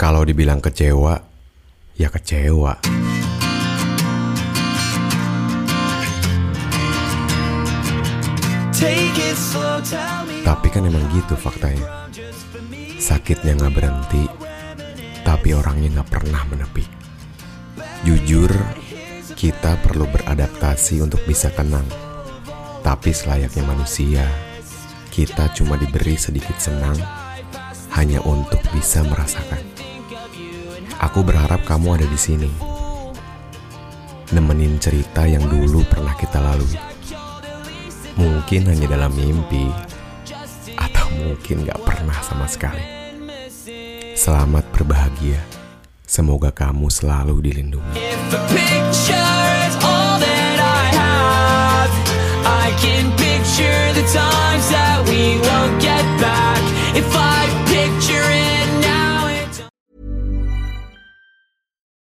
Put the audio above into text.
Kalau dibilang kecewa, ya kecewa. Tapi kan emang gitu faktanya. Sakitnya nggak berhenti, tapi orangnya nggak pernah menepi. Jujur, kita perlu beradaptasi untuk bisa tenang. Tapi selayaknya manusia, kita cuma diberi sedikit senang hanya untuk bisa merasakan. Aku berharap kamu ada di sini, nemenin cerita yang dulu pernah kita lalui. Mungkin hanya dalam mimpi, atau mungkin gak pernah sama sekali. Selamat berbahagia. Semoga kamu selalu dilindungi.